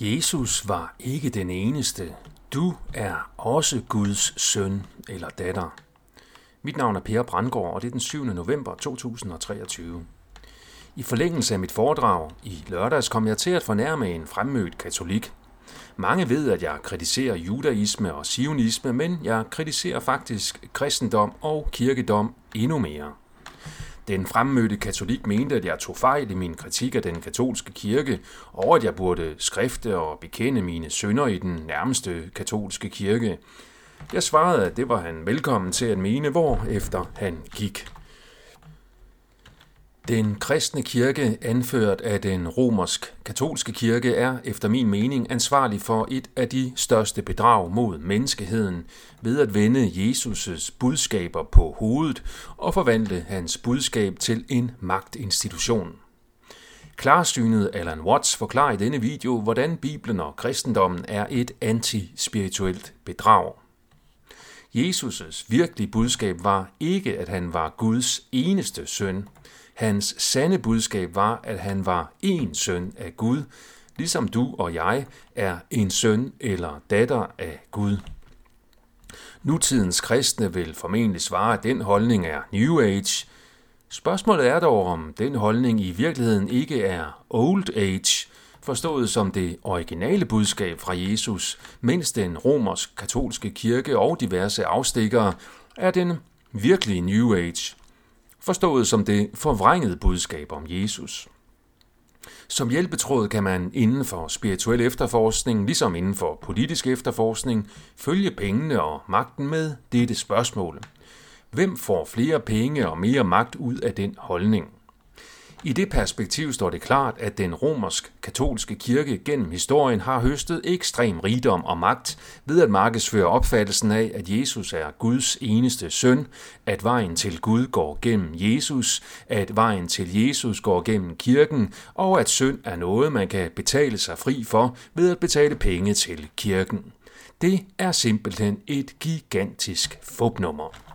Jesus var ikke den eneste. Du er også Guds søn eller datter. Mit navn er Per Brandgaard, og det er den 7. november 2023. I forlængelse af mit foredrag i lørdags kom jeg til at fornærme en fremmødt katolik. Mange ved, at jeg kritiserer judaisme og sionisme, men jeg kritiserer faktisk kristendom og kirkedom endnu mere. Den fremmødte katolik mente, at jeg tog fejl i min kritik af den katolske kirke, og at jeg burde skrifte og bekende mine sønder i den nærmeste katolske kirke. Jeg svarede, at det var han velkommen til at mene, hvor efter han gik. Den kristne kirke, anført af den romersk-katolske kirke, er efter min mening ansvarlig for et af de største bedrag mod menneskeheden ved at vende Jesus' budskaber på hovedet og forvandle hans budskab til en magtinstitution. Klarsynet Alan Watts forklarer i denne video, hvordan Bibelen og kristendommen er et antispirituelt bedrag. Jesus' virkelige budskab var ikke, at han var Guds eneste søn. Hans sande budskab var, at han var en søn af Gud, ligesom du og jeg er en søn eller datter af Gud. Nutidens kristne vil formentlig svare, at den holdning er New Age. Spørgsmålet er dog, om den holdning i virkeligheden ikke er Old Age, forstået som det originale budskab fra Jesus, mens den romersk-katolske kirke og diverse afstikkere er den virkelige New Age, forstået som det forvrængede budskab om Jesus. Som hjælpetråd kan man inden for spirituel efterforskning, ligesom inden for politisk efterforskning, følge pengene og magten med dette spørgsmål. Hvem får flere penge og mere magt ud af den holdning? I det perspektiv står det klart, at den romersk-katolske kirke gennem historien har høstet ekstrem rigdom og magt ved at markedsføre opfattelsen af, at Jesus er Guds eneste søn, at vejen til Gud går gennem Jesus, at vejen til Jesus går gennem kirken, og at synd er noget, man kan betale sig fri for ved at betale penge til kirken. Det er simpelthen et gigantisk fupnummer.